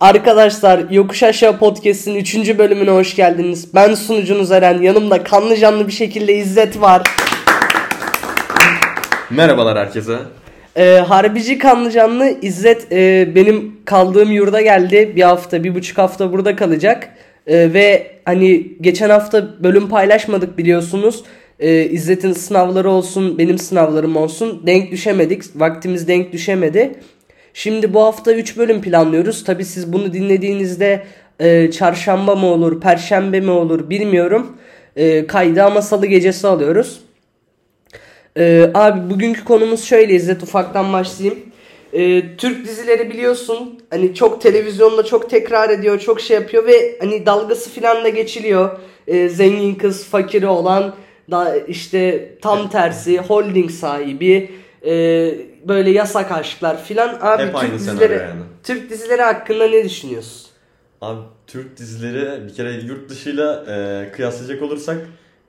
Arkadaşlar Yokuş Aşağı Podcast'in 3. bölümüne hoş geldiniz. Ben sunucunuz Eren. Yanımda kanlı canlı bir şekilde İzzet var. Merhabalar herkese. Ee, Harbici kanlı canlı İzzet e, benim kaldığım yurda geldi. Bir hafta, bir buçuk hafta burada kalacak. E, ve hani geçen hafta bölüm paylaşmadık biliyorsunuz. E, İzzet'in sınavları olsun, benim sınavlarım olsun. Denk düşemedik. Vaktimiz denk düşemedi. Şimdi bu hafta 3 bölüm planlıyoruz. Tabi siz bunu dinlediğinizde e, çarşamba mı olur, perşembe mi olur bilmiyorum. E, kaydı ama salı gecesi alıyoruz. E, abi bugünkü konumuz şöyle İzzet ufaktan başlayayım. E, Türk dizileri biliyorsun hani çok televizyonda çok tekrar ediyor, çok şey yapıyor ve hani dalgası filan da geçiliyor. E, zengin kız fakiri olan da işte tam tersi holding sahibi e, böyle yasak aşklar filan. Abi Hep Türk aynı dizileri yani. Türk dizileri hakkında ne düşünüyorsun? Abi Türk dizileri bir kere yurt dışıyla e, kıyaslayacak olursak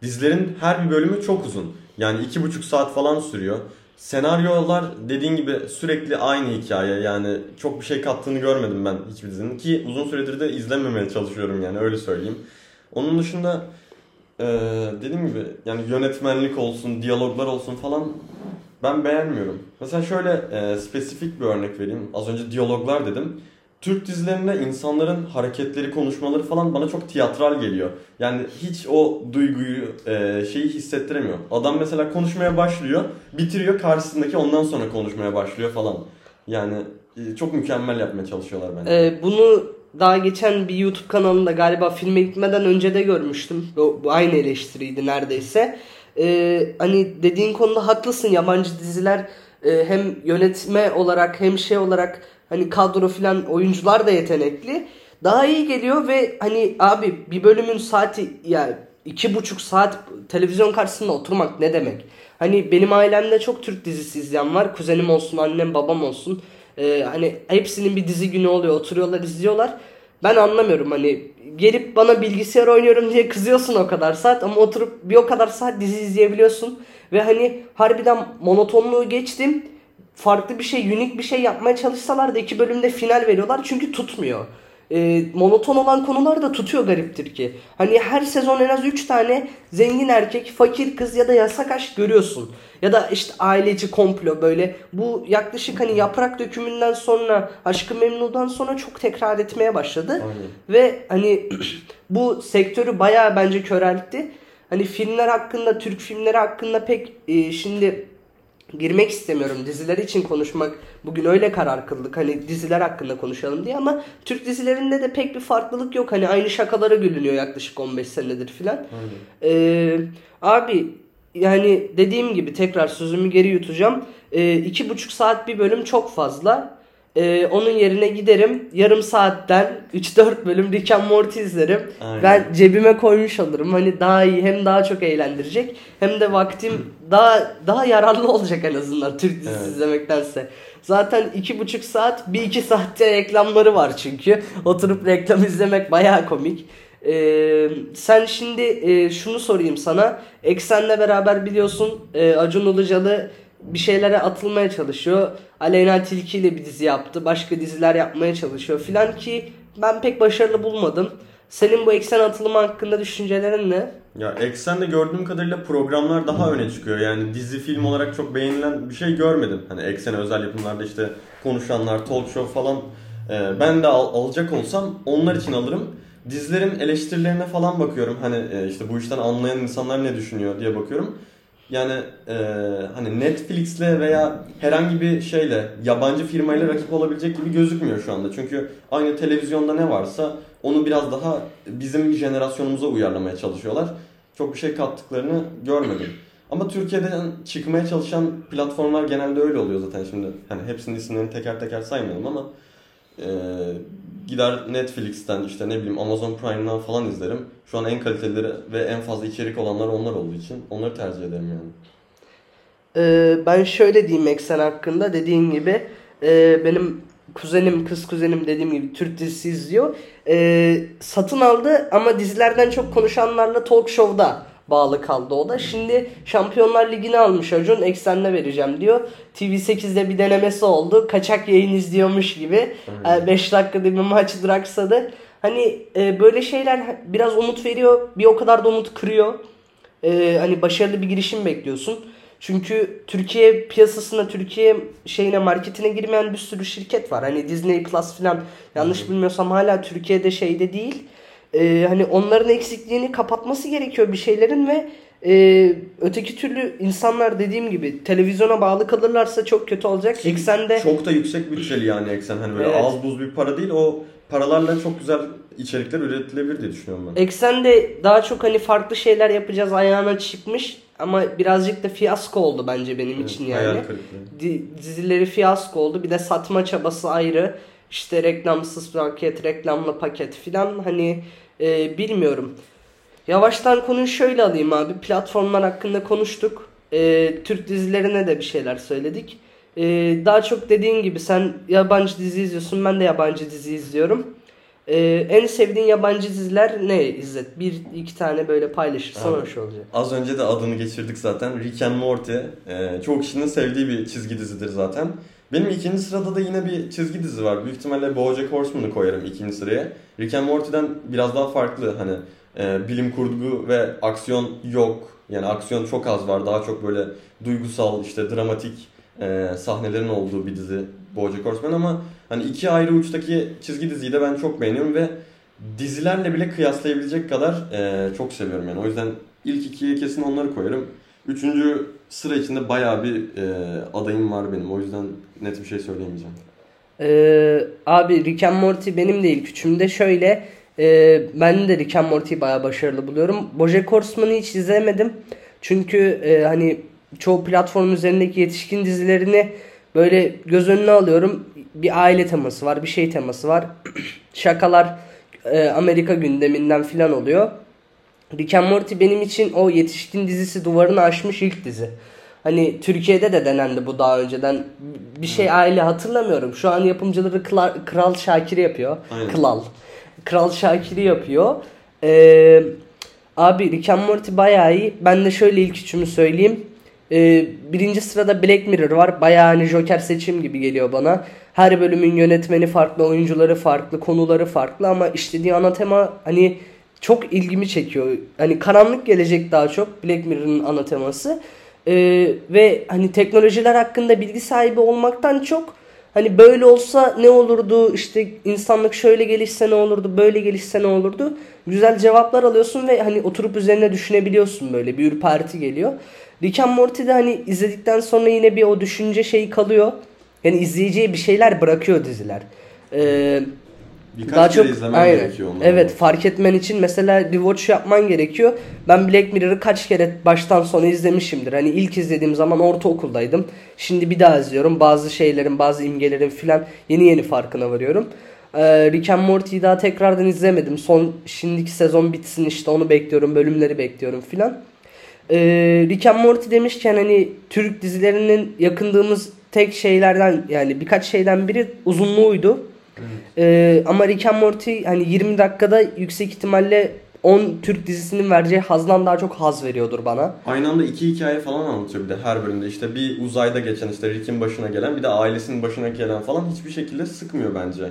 dizilerin her bir bölümü çok uzun. Yani iki buçuk saat falan sürüyor. Senaryolar dediğin gibi sürekli aynı hikaye yani çok bir şey kattığını görmedim ben hiçbir dizinin ki uzun süredir de izlememeye çalışıyorum yani öyle söyleyeyim. Onun dışında e, dediğim gibi yani yönetmenlik olsun, diyaloglar olsun falan ben beğenmiyorum. Mesela şöyle e, spesifik bir örnek vereyim. Az önce diyaloglar dedim. Türk dizilerinde insanların hareketleri, konuşmaları falan bana çok tiyatral geliyor. Yani hiç o duyguyu, e, şeyi hissettiremiyor. Adam mesela konuşmaya başlıyor, bitiriyor karşısındaki ondan sonra konuşmaya başlıyor falan. Yani e, çok mükemmel yapmaya çalışıyorlar bence. Ee, bunu daha geçen bir YouTube kanalında galiba filme gitmeden önce de görmüştüm. Bu, aynı eleştiriydi neredeyse. Ee, hani dediğin konuda haklısın. Yabancı diziler e, hem yönetme olarak hem şey olarak hani kadro filan oyuncular da yetenekli. Daha iyi geliyor ve hani abi bir bölümün saati ya iki buçuk saat televizyon karşısında oturmak ne demek? Hani benim ailemde çok Türk dizisi izleyen var. Kuzenim olsun, annem, babam olsun. Ee, hani hepsinin bir dizi günü oluyor. Oturuyorlar, izliyorlar. Ben anlamıyorum hani gelip bana bilgisayar oynuyorum diye kızıyorsun o kadar saat ama oturup bir o kadar saat dizi izleyebiliyorsun. Ve hani harbiden monotonluğu geçtim. Farklı bir şey, unik bir şey yapmaya çalışsalar da iki bölümde final veriyorlar çünkü tutmuyor. Ee, monoton olan konular da tutuyor gariptir ki. Hani her sezon en az 3 tane zengin erkek, fakir kız ya da yasak aşk görüyorsun. Ya da işte aileci komplo böyle. Bu yaklaşık hani yaprak dökümünden sonra, aşkı memnudan sonra çok tekrar etmeye başladı. Aynen. Ve hani bu sektörü bayağı bence köreltti. Hani filmler hakkında, Türk filmleri hakkında pek e, şimdi girmek istemiyorum. Diziler için konuşmak bugün öyle karar kıldık. Hani diziler hakkında konuşalım diye ama Türk dizilerinde de pek bir farklılık yok. Hani aynı şakalara gülünüyor yaklaşık 15 senedir filan. Ee, abi yani dediğim gibi tekrar sözümü geri yutacağım. Ee, iki buçuk saat bir bölüm çok fazla. Ee, onun yerine giderim yarım saatten 3-4 bölüm Rick and Morty izlerim. Aynen. Ben cebime koymuş olurum. Hani daha iyi hem daha çok eğlendirecek hem de vaktim daha daha yararlı olacak en azından Türk dizisi Evet. izlemektense. Zaten iki buçuk saat bir iki saatte reklamları var çünkü. Oturup reklam izlemek bayağı komik. Ee, sen şimdi e, şunu sorayım sana. Eksen'le beraber biliyorsun e, Acun Ilıcalı bir şeylere atılmaya çalışıyor. Aleyna Tilki ile bir dizi yaptı. Başka diziler yapmaya çalışıyor filan ki ben pek başarılı bulmadım. Senin bu eksen atılımı hakkında düşüncelerin ne? Ya Eksen'de gördüğüm kadarıyla programlar daha öne çıkıyor. Yani dizi film olarak çok beğenilen bir şey görmedim. Hani Eksen'e özel yapımlarda işte konuşanlar, talk show falan. Ee, ben de al- alacak olsam onlar için alırım. Dizilerin eleştirilerine falan bakıyorum. Hani e, işte bu işten anlayan insanlar ne düşünüyor diye bakıyorum. Yani e, hani Netflix'le veya herhangi bir şeyle yabancı firmayla rakip olabilecek gibi gözükmüyor şu anda. Çünkü aynı televizyonda ne varsa onu biraz daha bizim jenerasyonumuza uyarlamaya çalışıyorlar. Çok bir şey kattıklarını görmedim. Ama Türkiye'den çıkmaya çalışan platformlar genelde öyle oluyor zaten şimdi. Hani hepsinin isimlerini teker teker saymayalım ama e, gider Netflix'ten işte ne bileyim Amazon Prime'dan falan izlerim. Şu an en kalitelileri ve en fazla içerik olanlar onlar olduğu için onları tercih ederim yani. Ee, ben şöyle diyeyim eksen hakkında dediğin gibi e, benim kuzenim kız kuzenim dediğim gibi Türk dizisi izliyor. Ee, satın aldı ama dizilerden çok konuşanlarla talk show'da bağlı kaldı o da. Şimdi Şampiyonlar Ligi'ni almış Acun. Eksenle vereceğim diyor. TV8'de bir denemesi oldu. Kaçak yayın izliyormuş gibi. 5 dakikada bir maç duraksadı. Hani e, böyle şeyler biraz umut veriyor. Bir o kadar da umut kırıyor. E, hani başarılı bir girişim bekliyorsun. Çünkü Türkiye piyasasına, Türkiye şeyine, marketine girmeyen bir sürü şirket var. Hani Disney Plus falan yanlış bilmiyorsam hala Türkiye'de şeyde değil. Ee, hani onların eksikliğini kapatması gerekiyor bir şeylerin ve e, öteki türlü insanlar dediğim gibi televizyona bağlı kalırlarsa çok kötü olacak. Eksende Çok da yüksek bütçeli yani Eksen. Hani böyle Evet. az buz bir para değil. O paralarla çok güzel içerikler üretilebilir diye düşünüyorum ben. Eksende daha çok hani farklı şeyler yapacağız ayağına çıkmış ama birazcık da fiyasko oldu bence benim için yani. Dizileri fiyasko oldu. Bir de satma çabası ayrı. İşte reklamsız paket, reklamlı paket filan hani e, bilmiyorum. Yavaştan konuyu şöyle alayım abi. Platformlar hakkında konuştuk. E, Türk dizilerine de bir şeyler söyledik. E, daha çok dediğin gibi sen yabancı dizi izliyorsun. Ben de yabancı dizi izliyorum. E, en sevdiğin yabancı diziler ne İzzet? Bir iki tane böyle paylaşırsan hoş olacak. Az önce de adını geçirdik zaten. Rick and Morty. Ee, çoğu kişinin sevdiği bir çizgi dizidir zaten. Benim ikinci sırada da yine bir çizgi dizi var. Büyük ihtimalle BoJack Horseman'ı koyarım ikinci sıraya. Rick and Morty'den biraz daha farklı. Hani e, bilim kurgu ve aksiyon yok. Yani aksiyon çok az var. Daha çok böyle duygusal, işte dramatik e, sahnelerin olduğu bir dizi BoJack Horseman ama hani iki ayrı uçtaki çizgi diziyi de ben çok beğeniyorum ve dizilerle bile kıyaslayabilecek kadar e, çok seviyorum yani. O yüzden ilk ikiye kesin onları koyarım. Üçüncü sıra içinde bayağı bir e, adayım var benim. O yüzden net bir şey söyleyemeyeceğim. Ee, abi Rick and Morty benim de ilk üçümde şöyle e, ben de Rick and Morty'yi bayağı başarılı buluyorum. Bojack Horseman'ı hiç izlemedim. Çünkü e, hani çoğu platform üzerindeki yetişkin dizilerini böyle göz önüne alıyorum. Bir aile teması var, bir şey teması var. Şakalar e, Amerika gündeminden filan oluyor. Rick and Morty benim için o yetişkin dizisi duvarını aşmış ilk dizi. Hani Türkiye'de de denendi bu daha önceden. Bir şey aile hatırlamıyorum. Şu an yapımcıları Kral, Kral Şakir'i yapıyor. Aynen. Kral. Kral Şakir'i yapıyor. Ee, abi Rick and Morty bayağı iyi. Ben de şöyle ilk üçümü söyleyeyim. Ee, birinci sırada Black Mirror var. Bayağı hani Joker seçim gibi geliyor bana. Her bölümün yönetmeni farklı, oyuncuları farklı, konuları farklı ama işlediği ana tema hani çok ilgimi çekiyor. Hani karanlık gelecek daha çok Black Mirror'ın ana teması. Ee, ve hani teknolojiler hakkında bilgi sahibi olmaktan çok hani böyle olsa ne olurdu işte insanlık şöyle gelişse ne olurdu böyle gelişse ne olurdu güzel cevaplar alıyorsun ve hani oturup üzerine düşünebiliyorsun böyle bir ürperti geliyor. Rick and Morty'de hani izledikten sonra yine bir o düşünce şeyi kalıyor. Yani izleyiciye bir şeyler bırakıyor diziler. Ee, Birkaç daha çok izlemen aynen. gerekiyor onları. Evet fark etmen için mesela rewatch yapman gerekiyor. Ben Black Mirror'ı kaç kere baştan sona izlemişimdir. Hani ilk izlediğim zaman ortaokuldaydım. Şimdi bir daha izliyorum. Bazı şeylerin, bazı imgelerin filan yeni yeni farkına varıyorum. Ee, Rick and Morty'yi daha tekrardan izlemedim. Son şimdiki sezon bitsin işte onu bekliyorum. Bölümleri bekliyorum filan. Ee, Rick and Morty demişken hani Türk dizilerinin yakındığımız tek şeylerden yani birkaç şeyden biri uzunluğuydu. Ee, ama Rick and Morty hani 20 dakikada yüksek ihtimalle 10 Türk dizisinin vereceği hazdan daha çok haz veriyordur bana. Aynı anda iki hikaye falan anlatıyor bir de her bölümde. İşte bir uzayda geçen işte Rick'in başına gelen bir de ailesinin başına gelen falan hiçbir şekilde sıkmıyor bence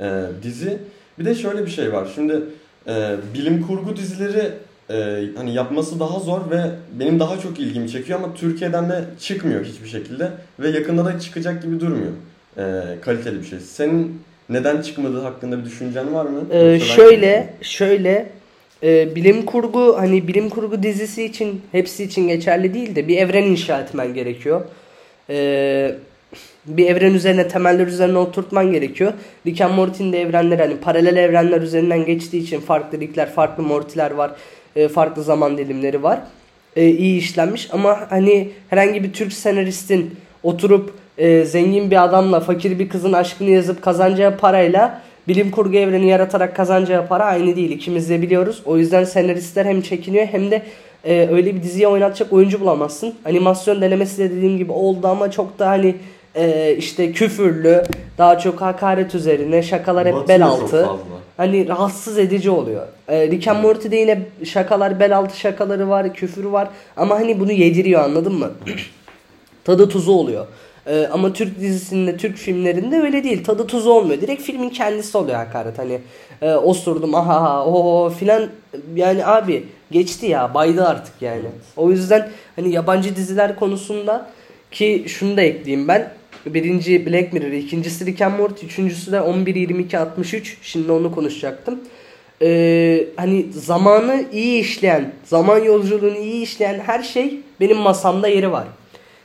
e, dizi. Bir de şöyle bir şey var. Şimdi e, bilim kurgu dizileri e, hani yapması daha zor ve benim daha çok ilgimi çekiyor ama Türkiye'den de çıkmıyor hiçbir şekilde ve yakında da çıkacak gibi durmuyor. E, kaliteli bir şey. Senin neden çıkmadığı hakkında bir düşüncen var mı? Ee, şöyle şöyle e, bilim kurgu hani bilim kurgu dizisi için hepsi için geçerli değil de bir evren inşa etmen gerekiyor. Ee, bir evren üzerine temeller üzerine oturtman gerekiyor. Rick and Morty'nin de evrenleri hani paralel evrenler üzerinden geçtiği için farklı Rick'ler, farklı Morty'ler var. e, farklı zaman dilimleri var. E, iyi işlenmiş ama hani herhangi bir Türk senaristin oturup e, zengin bir adamla fakir bir kızın aşkını yazıp kazanacağı parayla bilim kurgu evreni yaratarak kazanacağı para aynı değil. İkimiz de biliyoruz. O yüzden senaristler hem çekiniyor hem de e, öyle bir diziye oynatacak oyuncu bulamazsın. Animasyon denemesi de dediğim gibi oldu ama çok da hani e, işte küfürlü, daha çok hakaret üzerine, şakalar hep bel altı. hani rahatsız edici oluyor. Ee, Rick and Morty'de yine şakalar, bel altı şakaları var, küfür var ama hani bunu yediriyor anladın mı? Tadı tuzu oluyor. Ee, ama Türk dizisinde, Türk filmlerinde öyle değil. Tadı tuzu olmuyor. Direkt filmin kendisi oluyor hakaret. Hani e, osurdum aha ha o filan yani abi geçti ya baydı artık yani. O yüzden hani yabancı diziler konusunda ki şunu da ekleyeyim ben. Birinci Black Mirror, ikincisi Rick and Morty, üçüncüsü de 11-22-63. Şimdi onu konuşacaktım. Ee, hani zamanı iyi işleyen, zaman yolculuğunu iyi işleyen her şey benim masamda yeri var.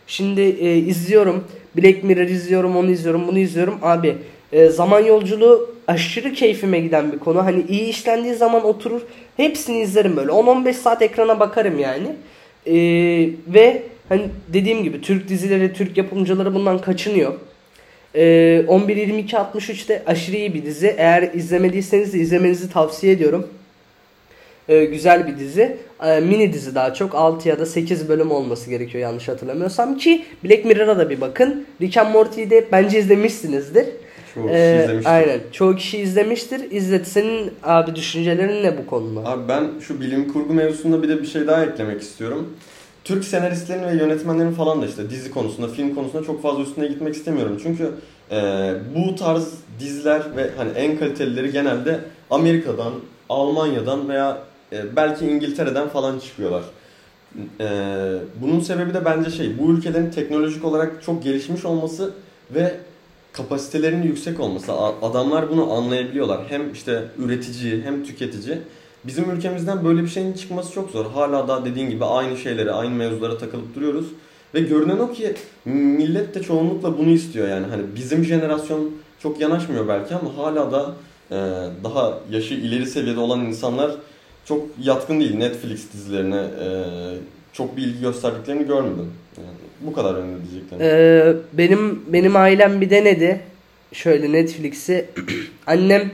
Şimdi e, izliyorum. Black Mirror izliyorum, onu izliyorum, bunu izliyorum. Abi e, zaman yolculuğu aşırı keyfime giden bir konu. Hani iyi işlendiği zaman oturur hepsini izlerim böyle. 10-15 saat ekrana bakarım yani. E, ve hani dediğim gibi Türk dizileri, Türk yapımcıları bundan kaçınıyor. E, 11-22-63 de aşırı iyi bir dizi. Eğer izlemediyseniz de izlemenizi tavsiye ediyorum. E, güzel bir dizi. E, mini dizi daha çok. 6 ya da 8 bölüm olması gerekiyor yanlış hatırlamıyorsam ki Black Mirror'a da bir bakın. Rick and Morty'yi de bence izlemişsinizdir. Çoğu kişi Ee, izlemiştir. Aynen. Çoğu kişi izlemiştir. İzzet senin abi düşüncelerin ne bu konuda? Abi ben şu bilim kurgu mevzusunda bir de bir şey daha eklemek istiyorum. Türk senaristlerin ve yönetmenlerin falan da işte dizi konusunda, film konusunda çok fazla üstüne gitmek istemiyorum. Çünkü e, bu tarz diziler ve hani en kalitelileri genelde Amerika'dan, Almanya'dan veya e, belki İngiltere'den falan çıkıyorlar. E, bunun sebebi de bence şey, bu ülkelerin teknolojik olarak çok gelişmiş olması ve kapasitelerinin yüksek olması. Adamlar bunu anlayabiliyorlar. Hem işte üretici hem tüketici. Bizim ülkemizden böyle bir şeyin çıkması çok zor. Hala da dediğin gibi aynı şeylere, aynı mevzulara takılıp duruyoruz. Ve görünen o ki millet de çoğunlukla bunu istiyor yani. Hani bizim jenerasyon çok yanaşmıyor belki ama hala da e, daha yaşı ileri seviyede olan insanlar çok yatkın değil Netflix dizilerine. e, çok bir ilgi gösterdiklerini görmedim. Yani bu kadar önemli diyeceklerim. Ee, benim benim ailem bir denedi. Şöyle Netflix'i. Annem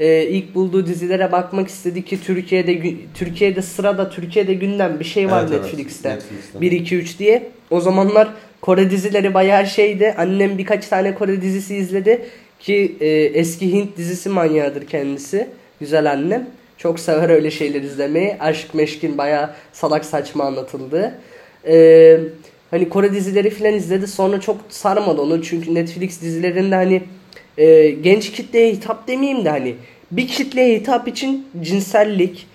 e, ilk bulduğu dizilere bakmak istedi ki Türkiye'de Türkiye'de sırada Türkiye'de gündem bir şey var Evet, evet. Netflix'te. Netflix'te. 1 2 3 diye. O zamanlar Kore dizileri bayağı şeydi. Annem birkaç tane Kore dizisi izledi ki e, eski Hint dizisi manyağıdır kendisi. Güzel annem. Çok sever öyle şeyler izlemeyi. Aşk meşkin bayağı salak saçma anlatıldı. E, hani Kore dizileri filan izledi. Sonra çok sarmadı onu. Çünkü Netflix dizilerinde hani e, genç kitleye hitap demeyeyim de hani bir kitleye hitap için cinsellik,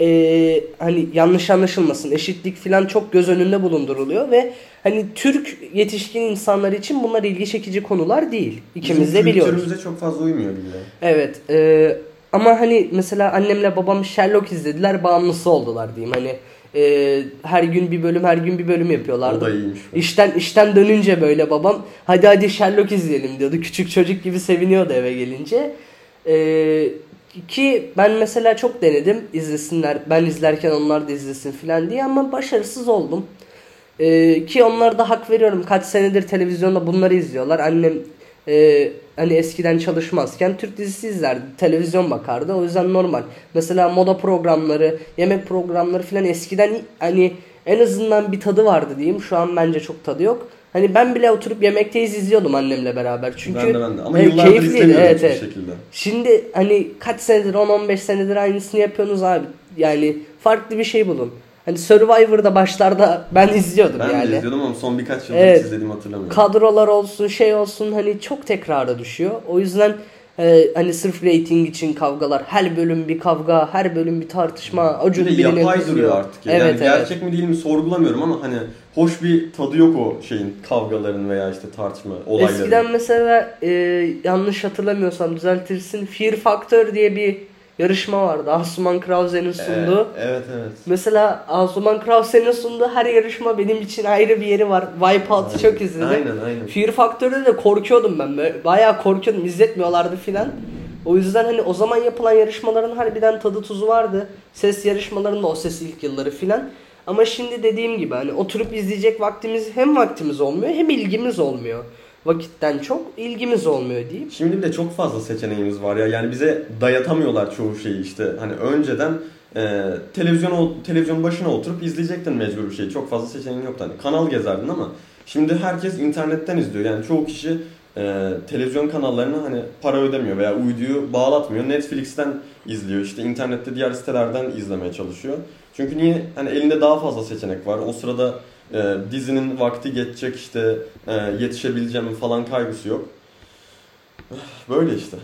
e, hani yanlış anlaşılmasın eşitlik falan çok göz önünde bulunduruluyor ve hani Türk yetişkin insanlar için bunlar ilgi çekici konular değil. İkimiz Bizim de biliyoruz. kültürümüze çok fazla uymuyor bile. Evet. e, ama hani mesela annemle babam Sherlock izlediler, bağımlısı oldular diyeyim. Hani e, her gün bir bölüm, her gün bir bölüm yapıyorlardı. O da iyiymiş. İşten işten dönünce böyle babam hadi hadi Sherlock izleyelim diyordu. Küçük çocuk gibi seviniyordu eve gelince. Ee, ki ben mesela çok denedim izlesinler. Ben izlerken onlar da izlesin falan diye ama başarısız oldum. Ee, ki onlara da hak veriyorum. Kaç senedir televizyonda bunları izliyorlar. Annem e, hani eskiden çalışmazken Türk dizisi izlerdi. Televizyon bakardı. O yüzden normal. Mesela moda programları, yemek programları falan eskiden hani en azından bir tadı vardı diyeyim. Şu an bence çok tadı yok. Hani ben bile oturup yemekteyiz izliyordum annemle beraber. Çünkü ben de ben de. Ama e, yıllardır keyifliydi. Evet, evet. şekilde. Şimdi hani kaç senedir 10-15 senedir aynısını yapıyorsunuz abi. Yani farklı bir şey bulun. Hani Survivor'da başlarda ben izliyordum Ben yani. de izliyordum ama son birkaç yıldır Evet. hiç izlediğimi hatırlamıyorum. Kadrolar olsun şey olsun hani çok tekrara düşüyor. O yüzden e, hani sırf rating için kavgalar. Her bölüm bir kavga, her bölüm bir tartışma. Acun bir birine yapay kızıyor. duruyor artık. ya. Evet, yani evet. gerçek mi değil mi sorgulamıyorum ama hani hoş bir tadı yok o şeyin kavgaların veya işte tartışma olayların. Eskiden mesela e, yanlış hatırlamıyorsam düzeltirsin. Fear Factor diye bir yarışma vardı. Asuman Krause'nin Ee, sunduğu. evet evet. Mesela Asuman Krause'nin sunduğu her yarışma benim için ayrı bir yeri var. Wipeout'u çok izledim. Aynen aynen. Fear Factor'da da korkuyordum ben. Böyle, bayağı korkuyordum. İzletmiyorlardı filan. O yüzden hani o zaman yapılan yarışmaların harbiden tadı tuzu vardı. Ses yarışmalarında o ses ilk yılları filan. Ama şimdi dediğim gibi hani oturup izleyecek vaktimiz hem vaktimiz olmuyor hem ilgimiz olmuyor. Vakitten çok ilgimiz olmuyor diyeyim. Şimdi de çok fazla seçeneğimiz var ya. Yani bize dayatamıyorlar çoğu şeyi işte. Hani önceden e, televizyon televizyon başına oturup izleyecektin mecbur bir şey. Çok fazla seçeneğin yoktu. Hani kanal gezerdin ama şimdi herkes internetten izliyor. Yani çoğu kişi e, televizyon kanallarına hani para ödemiyor veya uyduyu bağlatmıyor. Netflix'ten izliyor işte internette diğer sitelerden izlemeye çalışıyor. Çünkü niye? Hani elinde daha fazla seçenek var. O sırada e, dizinin vakti geçecek işte e, yetişebileceğim falan kaygısı yok. Böyle işte.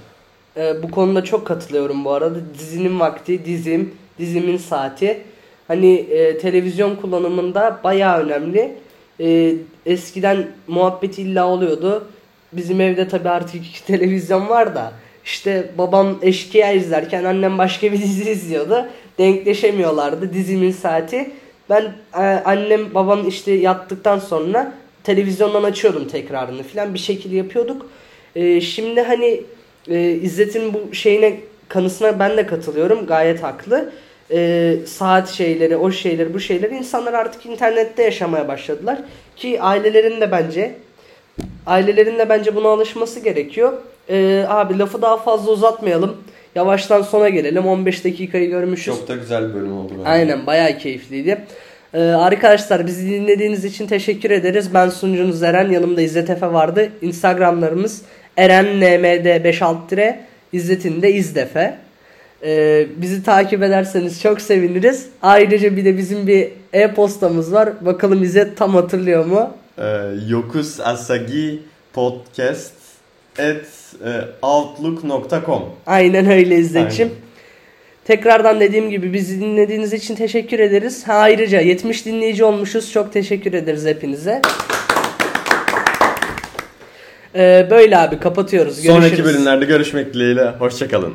Ee, bu konuda çok katılıyorum bu arada. Dizinin vakti, dizim, dizimin saati. Hani e, televizyon kullanımında bayağı önemli. E, eskiden muhabbet illa oluyordu. Bizim evde tabii artık iki televizyon var da. İşte babam eşkıya izlerken annem başka bir dizi izliyordu. Denkleşemiyorlardı dizimin saati. Ben e, annem babam işte yattıktan sonra televizyondan açıyordum tekrarını falan bir şekilde yapıyorduk. E, şimdi hani e, İzzet'in bu şeyine kanısına ben de katılıyorum. Gayet haklı. E, saat şeyleri, o şeyleri, bu şeyleri insanlar artık internette yaşamaya başladılar. Ki ailelerin de bence ailelerin de bence buna alışması gerekiyor. E, abi lafı daha fazla uzatmayalım. Yavaştan sona gelelim. 15 dakikayı görmüşüz. Çok da güzel bir bölüm oldu. Bence. Aynen bayağı keyifliydi. Ee, arkadaşlar bizi dinlediğiniz için teşekkür ederiz. Ben sunucunuz Eren. Yanımda İzzet Efe vardı. Instagramlarımız erenNMD56 İzzet'in de İzdefe. Ee, bizi takip ederseniz çok seviniriz. Ayrıca bir de bizim bir e-postamız var. Bakalım İzzet tam hatırlıyor mu? Ee, Yokus Asagi Podcast outlook.com Aynen öyle İzzet'ciğim. Tekrardan dediğim gibi bizi dinlediğiniz için teşekkür ederiz. Ha, ayrıca 70 dinleyici olmuşuz. Çok teşekkür ederiz hepinize. Ee, böyle abi kapatıyoruz. Sonraki Görüşürüz. bölümlerde görüşmek dileğiyle. Hoşçakalın.